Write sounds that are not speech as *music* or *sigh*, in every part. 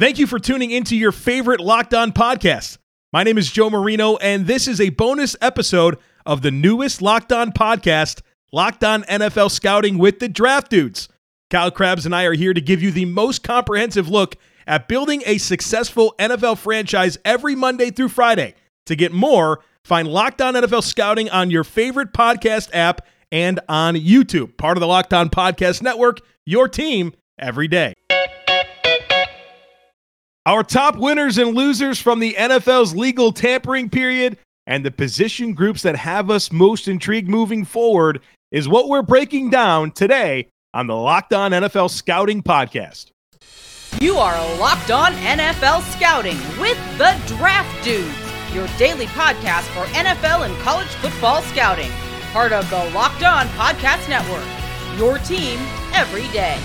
Thank you for tuning into your favorite Locked On podcast. My name is Joe Marino, and this is a bonus episode of the newest Locked On podcast, Locked On NFL Scouting with the Draft Dudes. Kyle Crabbs and I are here to give you the most comprehensive look at building a successful NFL franchise every Monday through Friday. To get more, find Locked On NFL Scouting on your favorite podcast app and on YouTube, part of the Locked On Podcast Network, your team every day. Our top winners and losers from the NFL's legal tampering period and the position groups that have us most intrigued moving forward is what we're breaking down today on the Locked On NFL Scouting Podcast. You are Locked On NFL Scouting with the Draft Dudes, your daily podcast for NFL and college football scouting. Part of the Locked On Podcast Network, your team every day.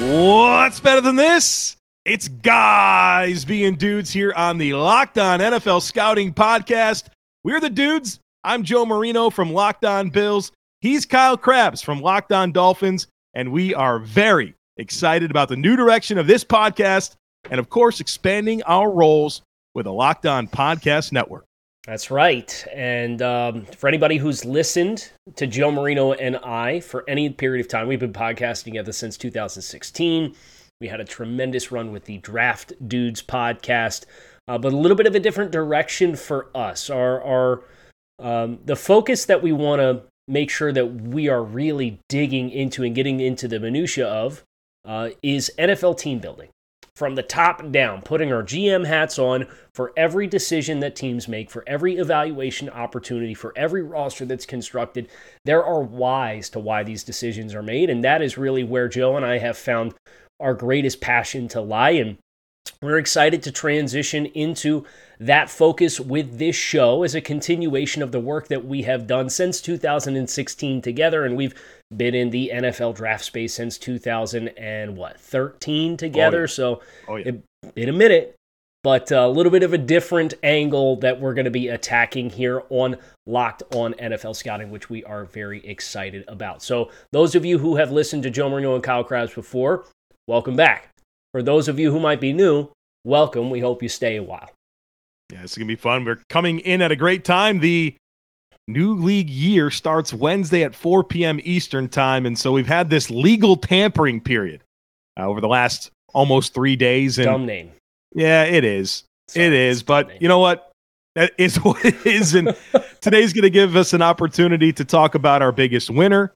What's better than this? It's guys being dudes here on the Locked On NFL Scouting Podcast. We're the dudes. I'm Joe Marino from Locked On Bills. He's Kyle Crabbs from Locked On Dolphins. And we are very excited about the new direction of this podcast and, of course, expanding our roles with a Locked On Podcast Network. That's right. And um, for anybody who's listened to Joe Marino and I for any period of time, we've been podcasting together since 2016. We had a tremendous run with the Draft Dudes podcast, uh, but a little bit of a different direction for us. Our, our um, the focus that we want to make sure that we are really digging into and getting into the minutia of uh, is NFL team building from the top down, putting our GM hats on for every decision that teams make, for every evaluation opportunity, for every roster that's constructed. There are whys to why these decisions are made. And that is really where Joe and I have found our greatest passion to lie. And we're excited to transition into that focus with this show as a continuation of the work that we have done since 2016 together. And we've been in the NFL draft space since 2000 and what 13 together. Oh, yeah. So oh, yeah. it, in a minute, but a little bit of a different angle that we're going to be attacking here on Locked On NFL Scouting, which we are very excited about. So, those of you who have listened to Joe Marino and Kyle Crabbs before, welcome back. For those of you who might be new, welcome. We hope you stay a while. Yeah, it's going to be fun. We're coming in at a great time. The new league year starts Wednesday at 4 p.m. Eastern time. And so we've had this legal tampering period uh, over the last almost three days. And Dumb name. Yeah, it is. Sorry, it is. But name. you know what? That is *laughs* what it is. And *laughs* today's going to give us an opportunity to talk about our biggest winner,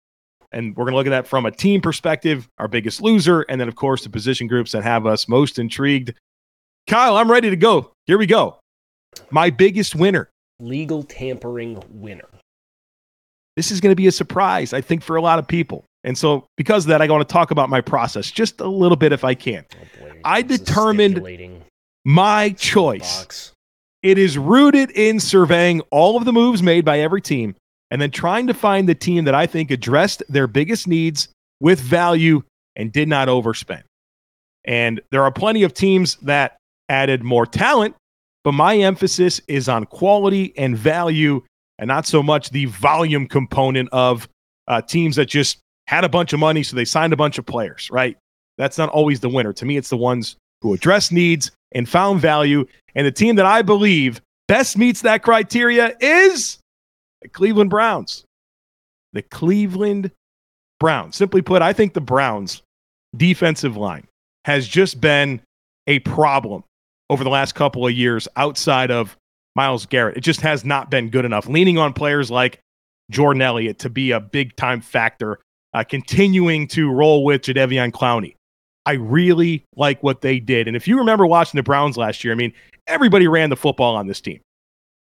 and we're going to look at that from a team perspective, our biggest loser, and then, of course, the position groups that have us most intrigued. Kyle, I'm ready to go. Here we go. My biggest winner. Legal tampering winner. This is going to be a surprise, I think, for a lot of people. And so, because of that, I want to talk about my process just a little bit if I can. Oh I determined my choice. Box. It is rooted in surveying all of the moves made by every team and then trying to find the team that I think addressed their biggest needs with value and did not overspend. And there are plenty of teams that added more talent, but my emphasis is on quality and value and not so much the volume component of uh, teams that just had a bunch of money, so they signed a bunch of players, right? That's not always the winner. To me, it's the ones who address needs and found value. And the team that I believe best meets that criteria is Cleveland Browns. The Cleveland Browns. Simply put, I think the Browns defensive line has just been a problem over the last couple of years outside of Myles Garrett. It just has not been good enough. Leaning on players like Jordan Elliott to be a big time factor, uh, continuing to roll with Jadeveon Clowney. I really like what they did. And if you remember watching the Browns last year, I mean, everybody ran the football on this team.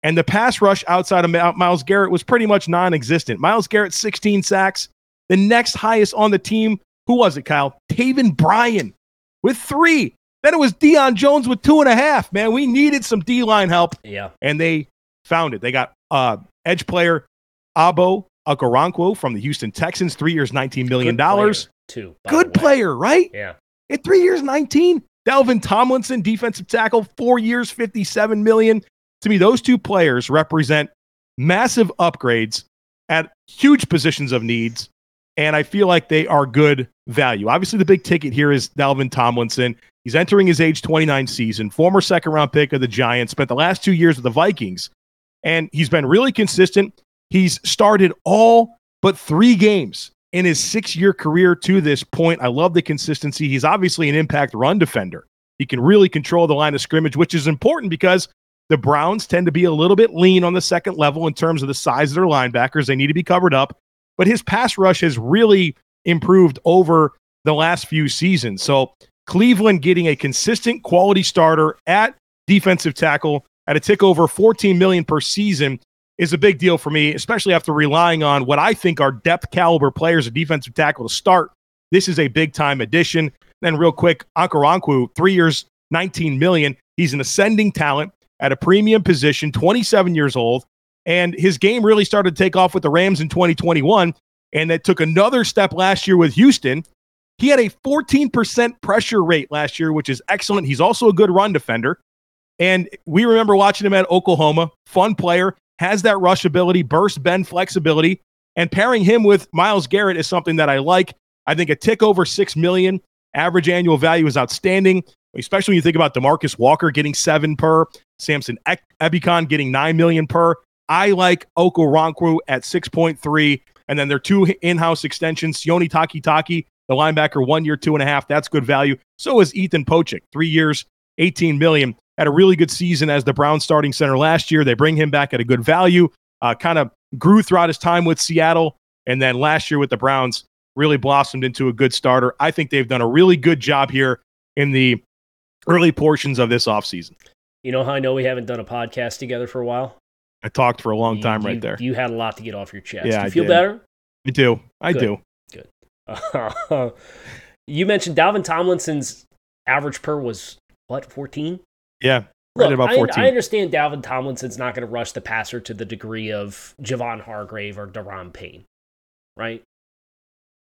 And the pass rush outside of Myles Garrett was pretty much non existent. Myles Garrett, 16 sacks. The next highest on the team, who was it, Kyle? Taven Bryan with three. Then it was Deion Jones with two and a half. Man, we needed some D line help. Yeah. And they found it. They got uh, edge player Ogbo Okoronkwo from the Houston Texans, three years, $19 million. Good player, too. Good player, right? Yeah. At three years, 19. Dalvin Tomlinson, defensive tackle, four years, 57 million. To me, those two players represent massive upgrades at huge positions of needs and I feel like they are good value. Obviously, the big ticket here is Dalvin Tomlinson. He's entering his age 29 season, former second round pick of the Giants, spent the last two years with the Vikings, and he's been really consistent. He's started all but three games in his six year career to this point. I love the consistency. He's obviously an impact run defender. He can really control the line of scrimmage, which is important because the Browns tend to be a little bit lean on the second level in terms of the size of their linebackers. They need to be covered up, but his pass rush has really improved over the last few seasons. So Cleveland getting a consistent quality starter at defensive tackle at a tick over 14 million per season is a big deal for me, especially after relying on what I think are depth caliber players at defensive tackle to start. This is a big time addition. Then real quick, Okoronkwo, three years, 19 million. He's an ascending talent at a premium position, 27 years old. And his game really started to take off with the Rams in 2021. And that took another step last year with Houston. He had a 14% pressure rate last year, which is excellent. He's also a good run defender. And we remember watching him at Oklahoma. Fun player, has that rush ability, burst bend flexibility. And pairing him with Myles Garrett is something that I like. I think a tick over 6 million average annual value is outstanding, especially when you think about Demarcus Walker getting 7 per, Samson Ebukam getting 9 million per. I like Okoronkwo at 6.3. And then their two in-house extensions, Sione Takitaki, the linebacker, one year, two and a half. That's good value. So is Ethan Pocic, three years, 18 million. Had a really good season as the Brown starting center last year. They bring him back at a good value. Uh, kind of grew throughout his time with Seattle. And then last year with the Browns, really blossomed into a good starter. I think they've done a really good job here in the early portions of this offseason. You know how I know we haven't done a podcast together for a while? I talked for a long you, time you, right there. You had a lot to get off your chest. Yeah, you I feel did. better? I do. I Good. do. Good. Uh, *laughs* you mentioned Dalvin Tomlinson's average per was what, 14? Yeah. Look, right about I, 14. I understand Dalvin Tomlinson's not going to rush the passer to the degree of Javon Hargrave or Daron Payne, right?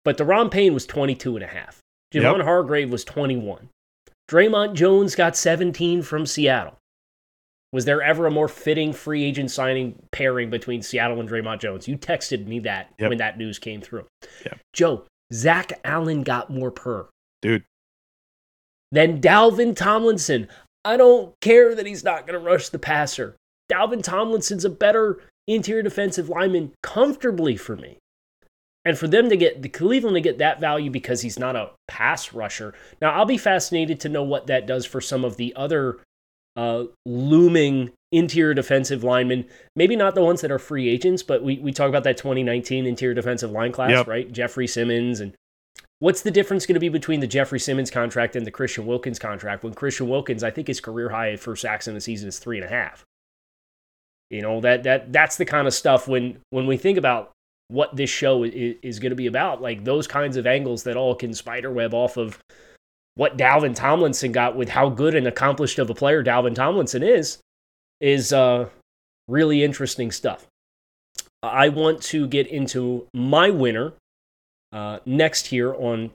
But Daron Payne was 22 and a half. Javon Yep. Hargrave was 21. Dre'Mont Jones got 17 from Seattle. Was there ever a more fitting free agent signing pairing between Seattle and Dre'Mont Jones? You texted me that Yep. when that news came through. Yep. Joe, Zach Allen got more per Dude. than Dalvin Tomlinson. I don't care that he's not going to rush the passer. Dalvin Tomlinson's a better interior defensive lineman comfortably for me. And for them to get the Cleveland to get that value because he's not a pass rusher. Now, I'll be fascinated to know what that does for some of the other uh, looming interior defensive linemen. Maybe not the ones that are free agents, but we, we talk about that 2019 interior defensive line class, Yep. right? Jeffrey Simmons. And what's the difference going to be between the Jeffrey Simmons contract and the Christian Wilkins contract? When Christian Wilkins, I think his career high for sacks in the season is three and a half. You know that that that's the kind of stuff when when we think about what this show is, is going to be about, like those kinds of angles that all can spiderweb off of what Dalvin Tomlinson got with how good and accomplished of a player Dalvin Tomlinson is, is uh, really interesting stuff. I want to get into my winner uh, next here on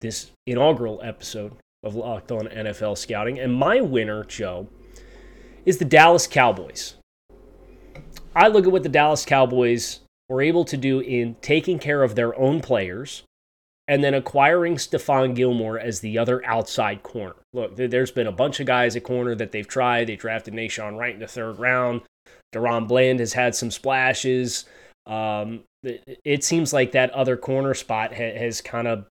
this inaugural episode of Locked On NFL Scouting. And my winner, Joe, is the Dallas Cowboys. I look at what the Dallas Cowboys were able to do in taking care of their own players and then acquiring Stephon Gilmore as the other outside corner. Look, there- there's been a bunch of guys at corner that they've tried. They drafted Nahshon Wright in the third round. DaRon Bland has had some splashes. Um, it, it seems like that other corner spot ha- has kind of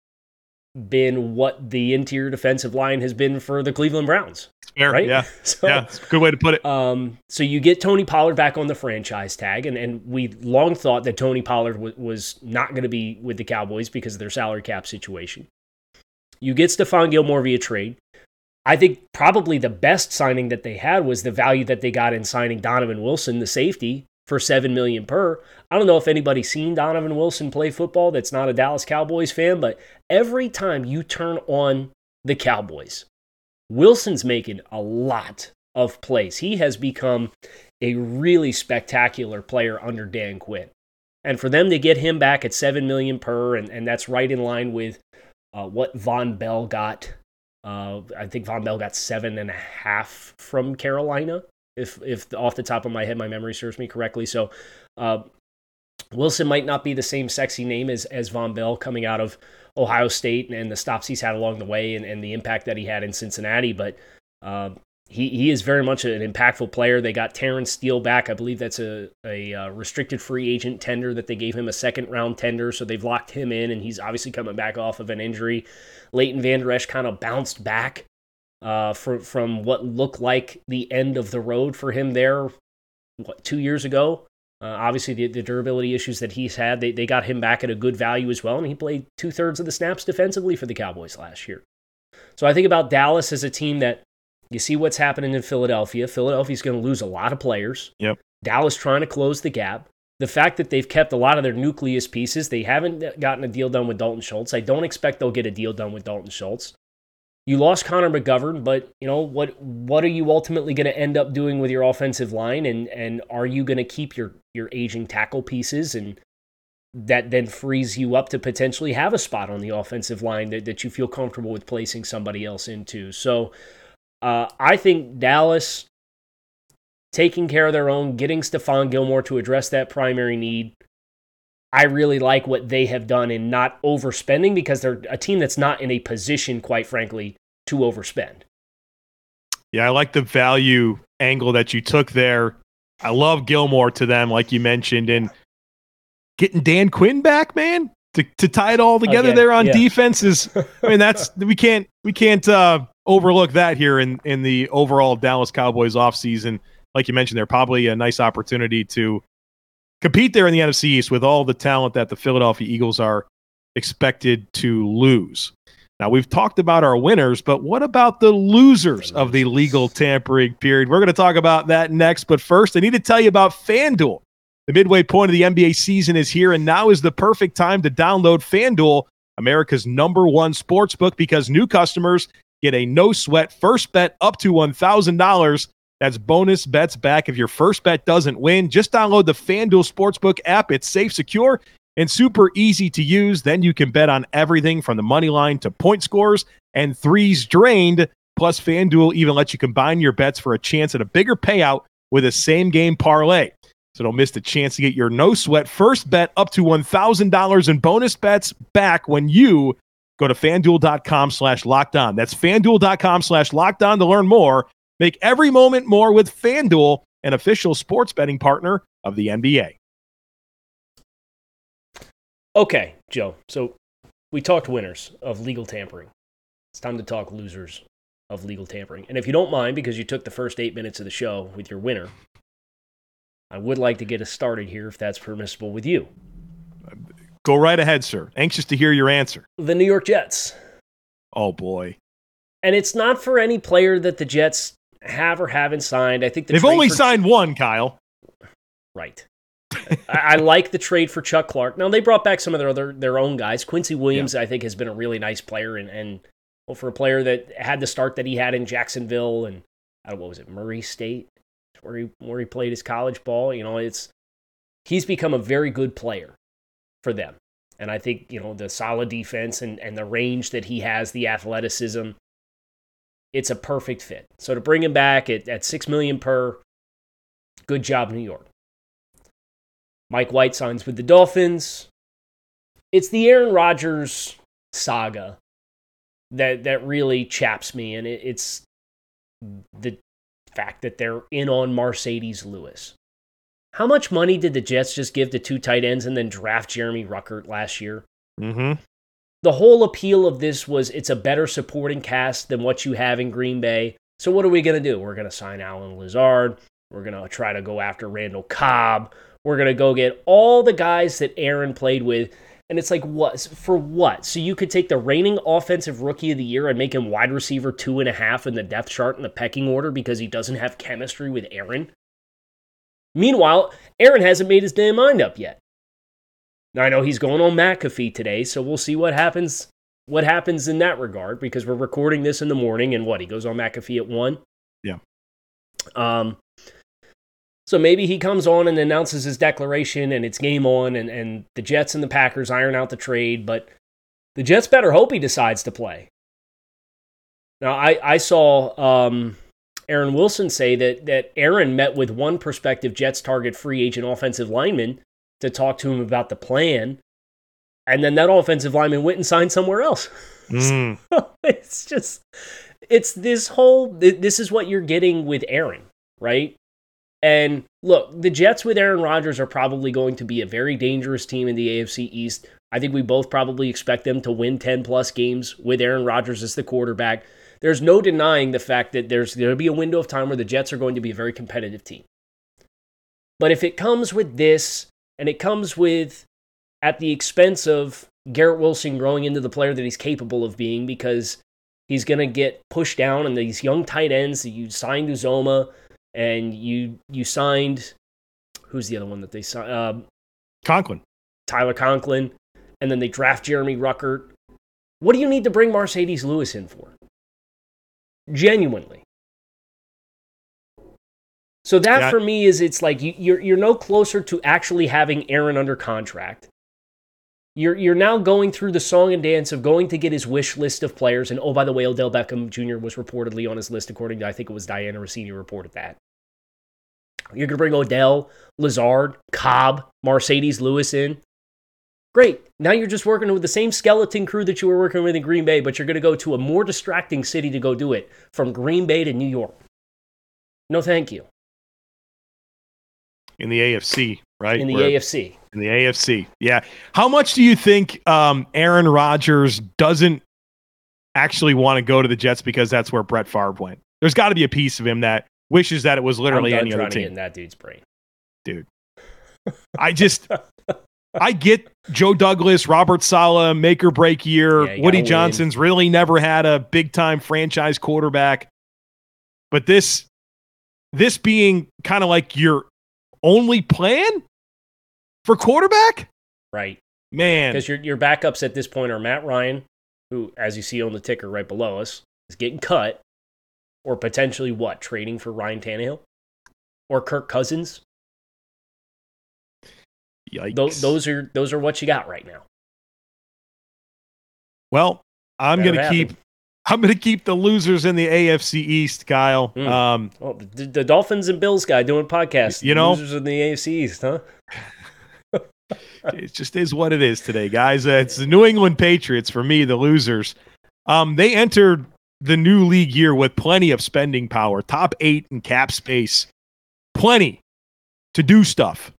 been what the interior defensive line has been for the Cleveland Browns, Fair. right? Yeah. *laughs* So, Yeah. Good way to put it. um, so you get Tony Pollard back on the franchise tag, and, and we long thought that Tony Pollard w- was not going to be with the Cowboys because of their salary cap situation. You get Stephon Gilmore via trade. I think probably the best signing that they had was the value that they got in signing Donovan Wilson, the safety, for seven million per. I don't know if anybody's seen Donovan Wilson play football that's not a Dallas Cowboys fan, but every time you turn on the Cowboys, Wilson's making a lot of plays. He has become a really spectacular player under Dan Quinn. And for them to get him back at 7 million per and, and that's right in line with uh, what Vonn Bell got. Uh, I think Vonn Bell got seven and a half from Carolina, if if off the top of my head my memory serves me correctly. So uh, Wilson might not be the same sexy name as, as Vonn Bell coming out of Ohio State and, and the stops he's had along the way and, and the impact that he had in Cincinnati, but uh, he, he is very much an impactful player. They got Terence Steele back. I believe that's a, a, uh, restricted free agent tender that they gave him a second round tender. So they've locked him in, and he's obviously coming back off of an injury. Leighton Vander Esch kind of bounced back uh, from, from what looked like the end of the road for him there, what, two years ago. Uh, obviously, the, the, durability issues that he's had, they, they got him back at a good value as well, and he played two thirds of the snaps defensively for the Cowboys last year. So I think about Dallas as a team that you see what's happening in Philadelphia. Philadelphia's going to lose a lot of players. Yep. Dallas trying to close the gap. The fact that they've kept a lot of their nucleus pieces, they haven't gotten a deal done with Dalton Schultz. I don't expect they'll get a deal done with Dalton Schultz. You lost Connor McGovern, but you know what? What are you ultimately going to end up doing with your offensive line, and and are you going to keep your your aging tackle pieces, and that then frees you up to potentially have a spot on the offensive line that, that you feel comfortable with placing somebody else into. So uh, I think Dallas taking care of their own, getting Stephon Gilmore to address that primary need. I really like what they have done in not overspending because they're a team that's not in a position, quite frankly, to overspend. Yeah, I like the value angle that you took there. I love Gilmore to them, like you mentioned, and getting Dan Quinn back, man, to, to tie it all together Again, there on yeah. defense is. *laughs* I mean, that's we can't we can't uh, overlook that here in in the overall Dallas Cowboys offseason. Like you mentioned, they're probably a nice opportunity to compete there in the NFC East with all the talent that the Philadelphia Eagles are expected to lose. Now, we've talked about our winners, but what about the losers of the legal tampering period? We're going to talk about that next. But first, I need to tell you about FanDuel. The midway point of the NBA season is here, and now is the perfect time to download FanDuel, America's number one sports book, because new customers get a no sweat first bet up to $1,000 that's bonus bets back if your first bet doesn't win. Just download the FanDuel Sportsbook app. It's safe, secure, and super easy to use. Then you can bet on everything from the money line to point scores and threes drained. Plus, FanDuel even lets you combine your bets for a chance at a bigger payout with a same game parlay. So don't miss the chance to get your no sweat first bet up to $1,000 in bonus bets back when you go to fanduel.com slash locked on. That's fanduel.com slash locked on to learn more Make every moment more with FanDuel, an official sports betting partner of the NBA. Okay, Joe. So we talked winners of legal tampering. It's time to talk losers of legal tampering. And if you don't mind, because you took the first eight minutes of the show with your winner, I would like to get us started here if that's permissible with you. Go right ahead, sir. Anxious to hear your answer. The New York Jets. Oh, boy. And it's not for any player that the Jets have or haven't signed. I think the they've only signed one, Kyle. Right. I, I, like the trade for Chuck Clark. Now they brought back some of their other their own guys. Quincy Williams, yeah. I think, has been a really nice player, and and well, for a player that had the start that he had in Jacksonville and uh, what was it, Murray State, where he where he played his college ball. You know, it's he's become a very good player for them. And I think, you know, the solid defense and, and the range that he has, the athleticism, it's a perfect fit. So to bring him back at, at six million per, good job, New York. Mike White signs with the Dolphins. It's the Aaron Rodgers saga that that really chaps me, and it, it's the fact that they're in on Marcedes Lewis. How much money did the Jets just give to two tight ends and then draft Jeremy Ruckert last year? Mm-hmm the whole appeal of this was it's a better supporting cast than what you have in Green Bay. So what are we going to do? We're going to sign Allen Lazard. We're going to try to go after Randall Cobb. We're going to go get all the guys that Aaron played with. And it's like, what? For what? So you could take the reigning offensive rookie of the year and make him wide receiver two and a half in the depth chart in the pecking order because he doesn't have chemistry with Aaron? Meanwhile, Aaron hasn't made his damn mind up yet. Now I know he's going on McAfee today, so we'll see what happens what happens in that regard because we're recording this in the morning and what he goes on McAfee at one. Yeah. Um. So maybe he comes on and announces his declaration and it's game on and, and the Jets and the Packers iron out the trade, but the Jets better hope he decides to play. Now I, I saw um, Aaron Wilson say that that Aaron met with one prospective Jets target free agent offensive lineman to talk to him about the plan. And then that offensive lineman went and signed somewhere else. *laughs* Mm. *laughs* it's just, it's this whole, this is what you're getting with Aaron, right? And look, the Jets with Aaron Rodgers are probably going to be a very dangerous team in the AFC East. I think we both probably expect them to win 10 plus games with Aaron Rodgers as the quarterback. There's no denying the fact that there's going to be a window of time where the Jets are going to be a very competitive team. But if it comes with this, and it comes with at the expense of Garrett Wilson growing into the player that he's capable of being because he's going to get pushed down and these young tight ends that you signed Uzomah and you you signed who's the other one that they signed? Uh, Conklin. Tyler Conklin. And then they draft Jeremy Ruckert. What do you need to bring Marcedes Lewis in for? Genuinely. So that yeah. for me is it's like you, you're you're no closer to actually having Aaron under contract. You're you're now going through the song and dance of going to get his wish list of players, and oh by the way, Odell Beckham Jr. was reportedly on his list, according to I think it was Dianna Russini reported that. You're gonna bring Odell, Lazard, Cobb, Marcedes Lewis in. Great. Now you're just working with the same skeleton crew that you were working with in Green Bay, but you're going to go to a more distracting city to go do it from Green Bay to New York. No, thank you in the AFC, right? In the We're, AFC. In the AFC, yeah. How much do you think um, Aaron Rodgers doesn't actually want to go to the Jets because that's where Brett Favre went? There's got to be a piece of him that wishes that it was literally any other team. in that dude's brain, dude. I just. *laughs* I get Joe Douglas, Robert Saleh, make or break year. Yeah, Woody Johnson's win. really never had a big time franchise quarterback. But this this being kind of like your only plan for quarterback? Right. Man. Because your, your backups at this point are Matt Ryan, who, as you see on the ticker right below us, is getting cut, or potentially what? Trading for Ryan Tannehill? Or Kirk Cousins? Yikes. Those, those are those are what you got right now. Well, I'm going to keep I'm going to keep the losers in the AFC East, Kyle. Mm. Um, well, the, the, Dolphins and Bills guy doing podcasts. You know, losers in the AFC East, huh? *laughs* it just is what it is today, guys. Uh, it's the New England Patriots for me, the losers. Um, they entered the new league year with plenty of spending power, top eight in cap space, plenty to do stuff.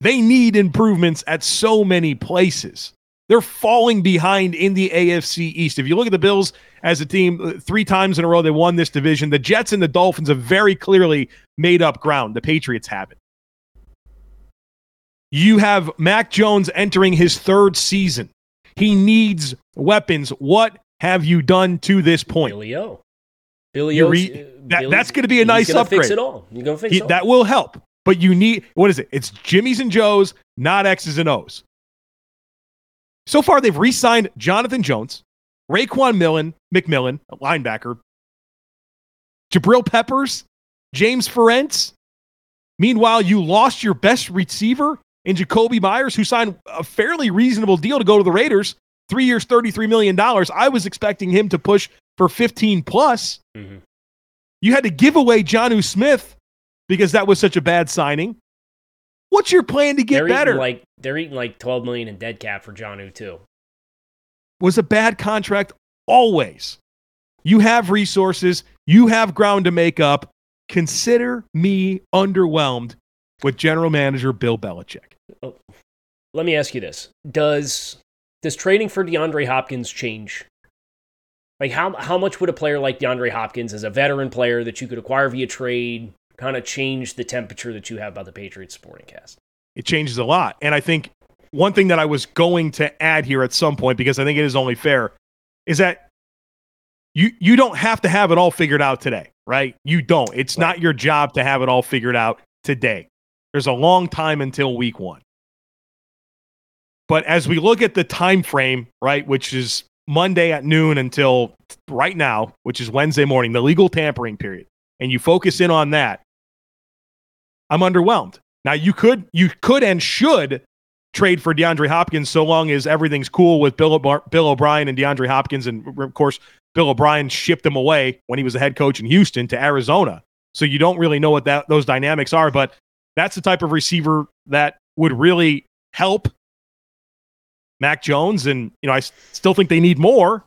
They need improvements at so many places. They're falling behind in the AFC East. If you look at the Bills as a team, uh, three times in a row they won this division. The Jets and the Dolphins have very clearly made up ground. The Patriots haven't. You have Mac Jones entering his third season. He needs weapons. What have you done to this point? Billy O. Billy O. Re- that, that's going to be a nice upgrade. Fix it all. You're going to fix he, it all. That will help. But you need, what is it? It's Jimmy's and Joe's, not X's and O's. So far, they've re signed Jonathan Jones, Raekwon Millen, McMillan, a linebacker, Jabril Peppers, James Ferentz. Meanwhile, you lost your best receiver in Jakobi Meyers, who signed a fairly reasonable deal to go to the Raiders. Three years, $33 million. I was expecting him to push for 15 plus. Mm-hmm. You had to give away Jonnu Smith because that was such a bad signing. What's your plan to get they're better? like they're eating like 12 million in dead cap for Jonnu too. Was a bad contract always. You have resources, you have ground to make up. Consider me underwhelmed with general manager Bill Belichick. Oh, let me ask you this. Does does trading for DeAndre Hopkins change? Like how how much would a player like DeAndre Hopkins as a veteran player that you could acquire via trade kind of change the temperature that you have about the Patriots supporting cast? It changes a lot. And I think one thing that I was going to add here at some point, because I think it is only fair, is that you you don't have to have it all figured out today, right? You don't. It's right. not your job to have it all figured out today. There's a long time until week one. But as we look at the time frame, right, which is Monday at noon until right now, which is Wednesday morning, the legal tampering period, and you focus in on that, I'm underwhelmed. Now you could you could and should trade for DeAndre Hopkins so long as everything's cool with Bill, Bill O'Brien and DeAndre Hopkins, and of course Bill O'Brien shipped him away when he was a head coach in Houston to Arizona. So you don't really know what that those dynamics are, but that's the type of receiver that would really help Mac Jones. And, you know, I still think they need more,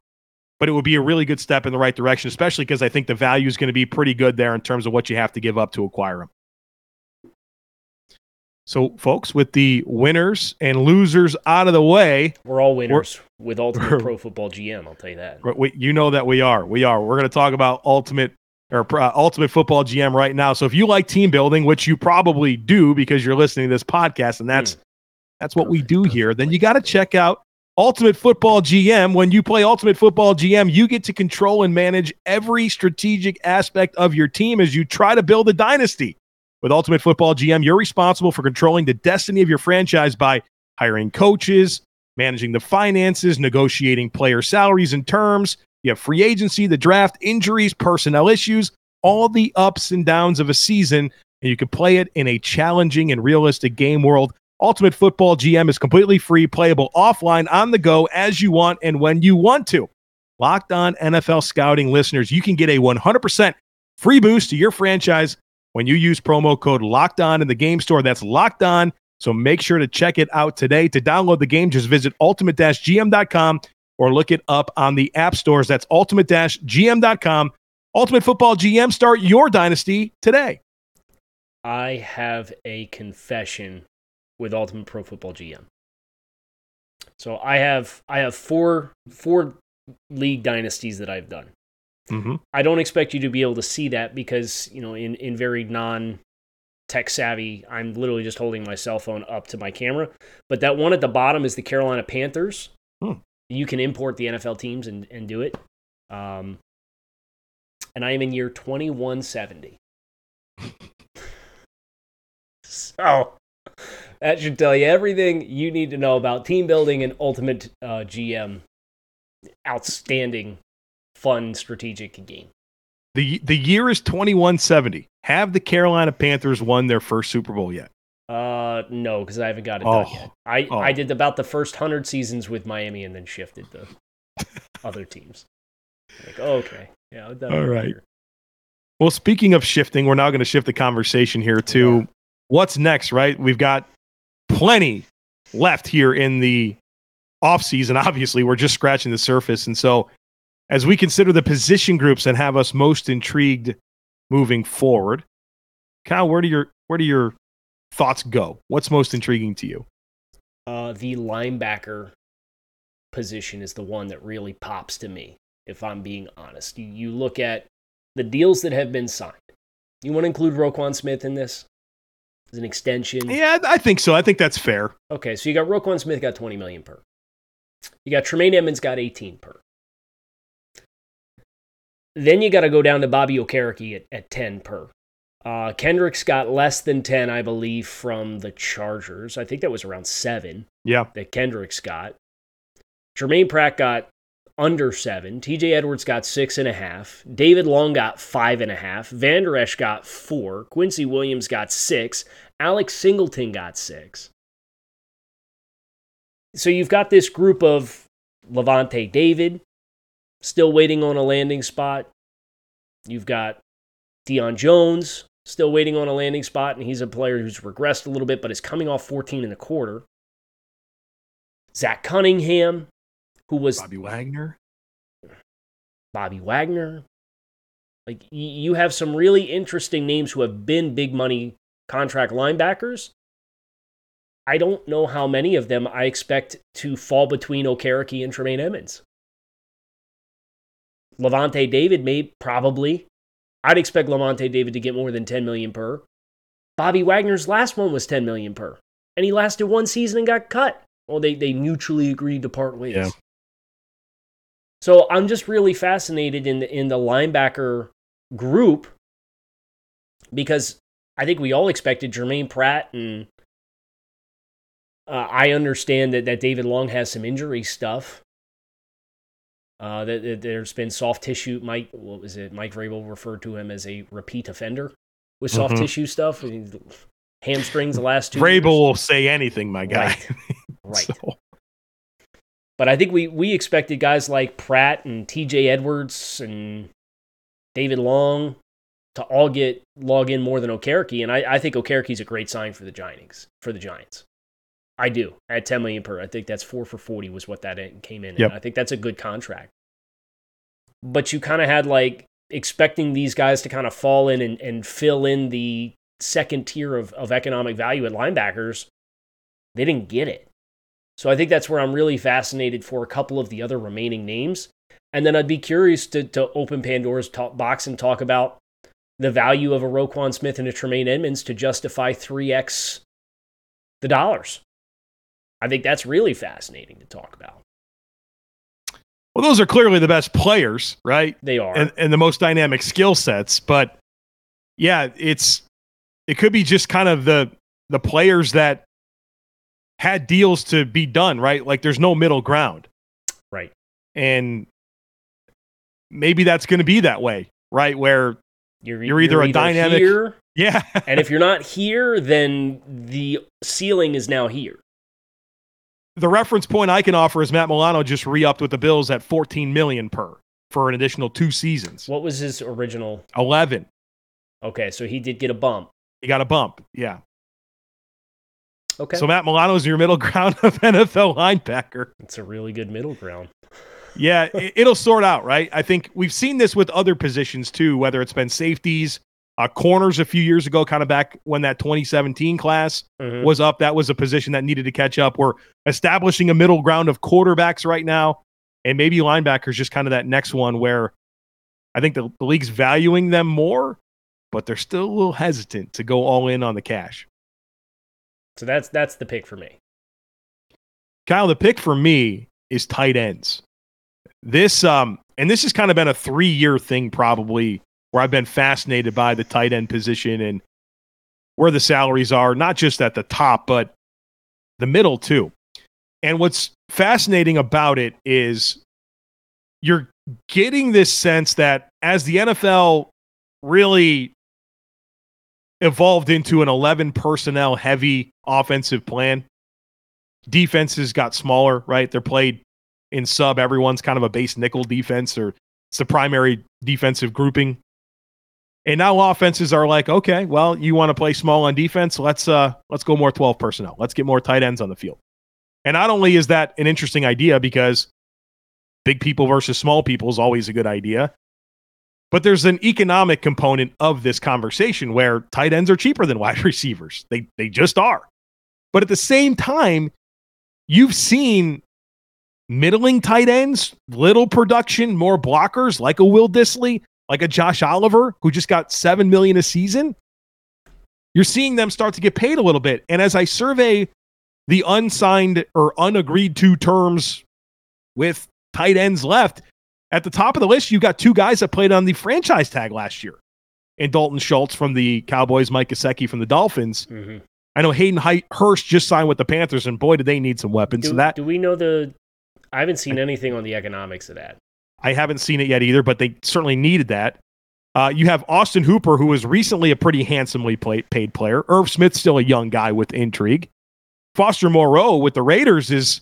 but it would be a really good step in the right direction, especially because I think the value is going to be pretty good there in terms of what you have to give up to acquire him. So, folks, with the winners and losers out of the way, we're all winners we're, with Ultimate *laughs* Pro Football GM. I'll tell you that. We, you know that we are. We are. We're going to talk about Ultimate or uh, Ultimate Football GM right now. So, if you like team building, which you probably do because you're listening to this podcast, and that's mm. that's what perfect, we do here, then you got to check out Ultimate Football GM. When you play Ultimate Football GM, you get to control and manage every strategic aspect of your team as you try to build a dynasty. With Ultimate Football GM, you're responsible for controlling the destiny of your franchise by hiring coaches, managing the finances, negotiating player salaries and terms. You have free agency, the draft, injuries, personnel issues, all the ups and downs of a season, and you can play it in a challenging and realistic game world. Ultimate Football GM is completely free, playable offline, on the go, as you want and when you want to. Locked on NFL scouting listeners, you can get a 100% free boost to your franchise when you use promo code locked on in the game store. That's locked on. So make sure to check it out today. To download the game, just visit ultimate-gm.com or look it up on the app stores. That's ultimate-gm.com. Ultimate Football GM, start your dynasty today. I have a confession with Ultimate Pro Football GM. So I have I have four four league dynasties that I've done. Mm-hmm. I don't expect you to be able to see that because, you know, in, in very non tech savvy, I'm literally just holding my cell phone up to my camera. But that one at the bottom is the Carolina Panthers. Hmm. You can import the NFL teams and, and do it. Um, and I am in year 2170. *laughs* so that should tell you everything you need to know about team building and ultimate uh, GM. Outstanding fun strategic game. The the year is 2170. Have the Carolina Panthers won their first Super Bowl yet? Uh no, because I haven't got it oh. done yet. I, oh. I did about the first hundred seasons with Miami and then shifted the *laughs* other teams. Like, oh, okay. Yeah, all right. Well, speaking of shifting, we're now going to shift the conversation here to yeah. what's next, right? We've got plenty left here in the offseason. *laughs* Obviously, we're just scratching the surface. And so as we consider the position groups that have us most intrigued moving forward. Kyle, where do your where do your thoughts go? What's most intriguing to you? Uh, the linebacker position is the one that really pops to me, if I'm being honest. You, look at the deals that have been signed. You want to include Roquan Smith in this as an extension? Yeah, I think so. I think that's fair. Okay, so you got Roquan Smith got 20 million per. You got Tremaine Edmunds got 18 per. Then you got to go down to Bobby Okereke at, at 10 per. Uh, Kendricks got less than 10, I believe, from the Chargers. I think that was around seven. Yeah. That Kendricks got. Germaine Pratt got under seven. TJ Edwards got six and a half. David Long got five and a half. Vander Esch got four. Quincy Williams got six. Alex Singleton got six. So you've got this group of Lavonte David, still waiting on a landing spot. You've got Deion Jones still waiting on a landing spot, and he's a player who's regressed a little bit, but is coming off 14 and a quarter. Zach Cunningham, who was Bobby Wagner. Bobby Wagner. Like you have some really interesting names who have been big money contract linebackers. I don't know how many of them I expect to fall between Okereke and Tremaine Edmunds. Lavonte David may probably. I'd expect Lavonte David to get more than 10 million per. Bobby Wagner's last one was 10 million per. And he lasted one season and got cut. Well, they, they mutually agreed to part ways. Yeah. So I'm just really fascinated in the in the linebacker group because I think we all expected Germaine Pratt and uh, I understand that, that David Long has some injury stuff. Uh, that, there's been soft tissue. Mike, what was it? Mike Vrabel referred to him as a repeat offender with soft mm-hmm. tissue stuff. Hamstrings the last two. Vrabel years. will say anything, my guy. Right. *laughs* right. so. But I think we we expected guys like Pratt and T.J. Edwards and David Long to all get log in more than Okereke, and I, I think Okereke's a great sign for the Giants. For the Giants, I do at 10 million per. I think that's four for 40 was what that came in. Yep. I think that's a good contract. But you kind of had like expecting these guys to kind of fall in and, and fill in the second tier of, of economic value at linebackers. They didn't get it. So I think that's where I'm really fascinated for a couple of the other remaining names. And then I'd be curious to, to open Pandora's talk box and talk about the value of a Roquan Smith and a Tremaine Edmunds to justify 3x the dollars. I think that's really fascinating to talk about. Well, those are clearly the best players, right? They are. And, and the most dynamic skill sets. But yeah, it's it could be just kind of the the players that had deals to be done, right? Like there's no middle ground. Right. And maybe that's going to be that way, right? Where you're, you're either you're a dynamic here, *laughs* yeah. and if you're not here, then the ceiling is now here. The reference point I can offer is Matt Milano just re-upped with the Bills at 14 million per for an additional two seasons. What was his original? 11. Okay, so he did get a bump. He got a bump. Yeah. Okay. So Matt Milano is your middle *laughs* ground of NFL linebacker. It's a really good middle ground. yeah, it, will sort out, right? I think we've seen this with other positions too, whether it's been safeties, uh, corners a few years ago, kind of back when that 2017 class mm-hmm. was up. That was a position that needed to catch up. We're establishing a middle ground of quarterbacks right now, and maybe linebackers just kind of that next one where I think the, the league's valuing them more, but they're still a little hesitant to go all in on the cash. So that's that's the pick for me. Kyle, the pick for me is tight ends. This um and this has kind of been a 3-year thing probably where I've been fascinated by the tight end position and where the salaries are, not just at the top, but the middle too. And what's fascinating about it is you're getting this sense that as the NFL really evolved into an 11 personnel heavy offensive plan. Defenses got smaller, right? They're played in sub. Everyone's kind of a base nickel defense, or it's the primary defensive grouping. And now offenses are like, okay, well, you want to play small on defense? Let's uh let's go more 12 personnel. Let's get more tight ends on the field. And not only is that an interesting idea because big people versus small people is always a good idea, but there's an economic component of this conversation where tight ends are cheaper than *laughs* wide receivers. They they just are. But at the same time, you've seen middling tight ends, little production, more blockers like a Will Dissly, like a Josh Oliver who just got 7 million a season. You're seeing them start to get paid a little bit. And as I survey the unsigned or unagreed to terms with tight ends left, at the top of the list, you've got two guys that played on the franchise tag last year. And Dalton Schultz from the Cowboys, Mike Gesicki from the Dolphins. Mm-hmm. I know Hayden Hurst just signed with the Panthers, and boy, do they need some weapons. Do, so that do we know the? I haven't seen anything on the economics of that. I haven't seen it yet either, but they certainly needed that. Uh, you have Austin Hooper, who was recently a pretty handsomely play, paid player. Irv Smith's still a young guy with intrigue. Foster Moreau with the Raiders is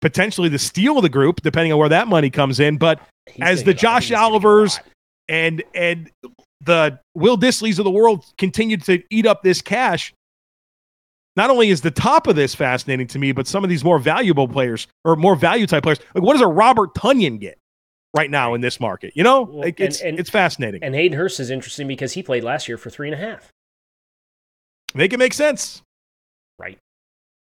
potentially the steal of the group, depending on where that money comes in. But He's as the Josh Olivers and and the Will Disslys of the world continue to eat up this cash, not only is the top of this fascinating to me, but some of these more valuable players or more value type players. Like, what does a Robert Tonyan get right now in this market? You know, well, like it's and, and, it's fascinating. And Hayden Hurst is interesting because he played last year for three and a half. Make it make sense, right?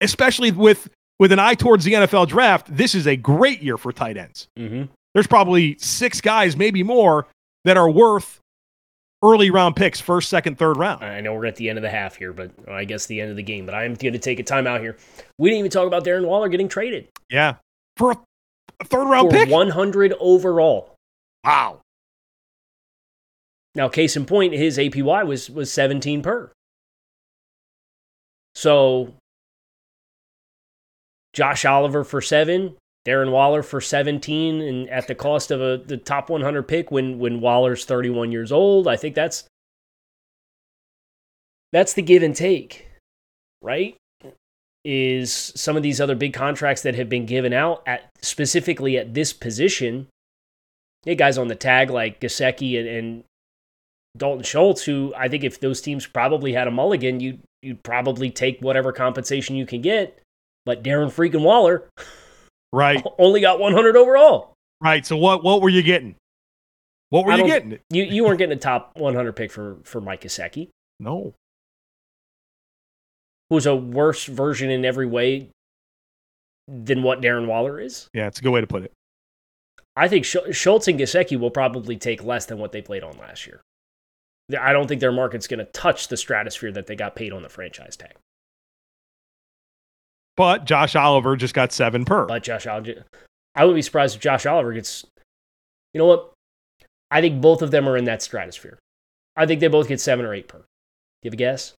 Especially with with an eye towards the NFL draft, this is a great year for tight ends. Mm-hmm. There's probably six guys, maybe more, that are worth early round picks, first, second, third round. I know we're at the end of the half here, but I guess the end of the game. But I'm going to take a time out here. We didn't even talk about Darren Waller getting traded. Yeah, for a, a third round pick, 100 overall. Wow. Now, case in point, his APY was was 17 per. So Josh Oliver for seven, Darren Waller for 17, and at the cost of a the top 100 pick when when Waller's 31 years old. I think that's that's the give and take, right? Is some of these other big contracts that have been given out at specifically at this position. You guys on the tag like Gesicki and, and Dalton Schultz, who I think if those teams probably had a mulligan, you you'd probably take whatever compensation you can get but Darren freaking Waller, right, *laughs* only got 100 overall. Right. So what what were you getting? What were you getting? You you weren't getting a top 100 pick for for Mike Gesicki. No. Who's a worse version in every way than what Darren Waller is? Yeah, it's a good way to put it. I think Schultz and Gesicki will probably take less than what they played on last year. I don't think their market's going to touch the stratosphere that they got paid on the franchise tag. But Josh Oliver just got seven per. But Josh Oliver, I would be surprised if Josh Oliver gets. You know what? I think both of them are in that stratosphere. I think they both get seven or eight per. Do you have a guess?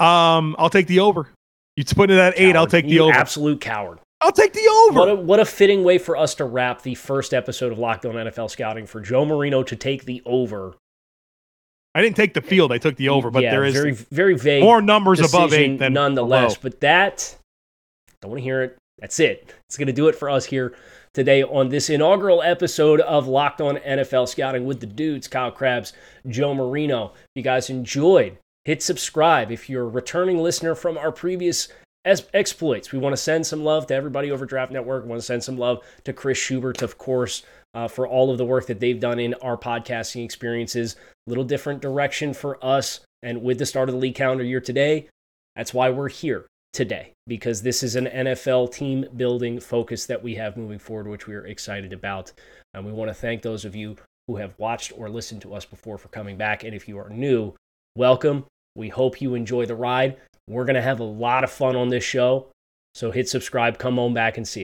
Um, I'll take the over. You put it at eight. I'll take the you over. Absolute coward. I'll take the over. What a, what a fitting way for us to wrap the first episode of Locked On NFL Scouting for Joe Marino to take the over. I didn't take the field. I took the over, but yeah, there is very very vague more numbers above eight than nonetheless. Below. But that don't want to hear it. That's it. It's going to do it for us here today on this inaugural episode of Locked On NFL Scouting with the dudes, Kyle Crabbs, Joe Marino. If you guys enjoyed, hit subscribe. If you're a returning listener from our previous exploits. We want to send some love to everybody over Draft Network. We want to send some love to Chris Schubert, of course, uh, for all of the work that they've done in our podcasting experiences. A little different direction for us. And with the start of the league calendar year today, that's why we're here today, because this is an NFL team building focus that we have moving forward, which we are excited about. And we want to thank those of you who have watched or listened to us before for coming back. And if you are new, welcome. We hope you enjoy the ride. We're going to have a lot of fun on this show. So hit subscribe, come on back and see.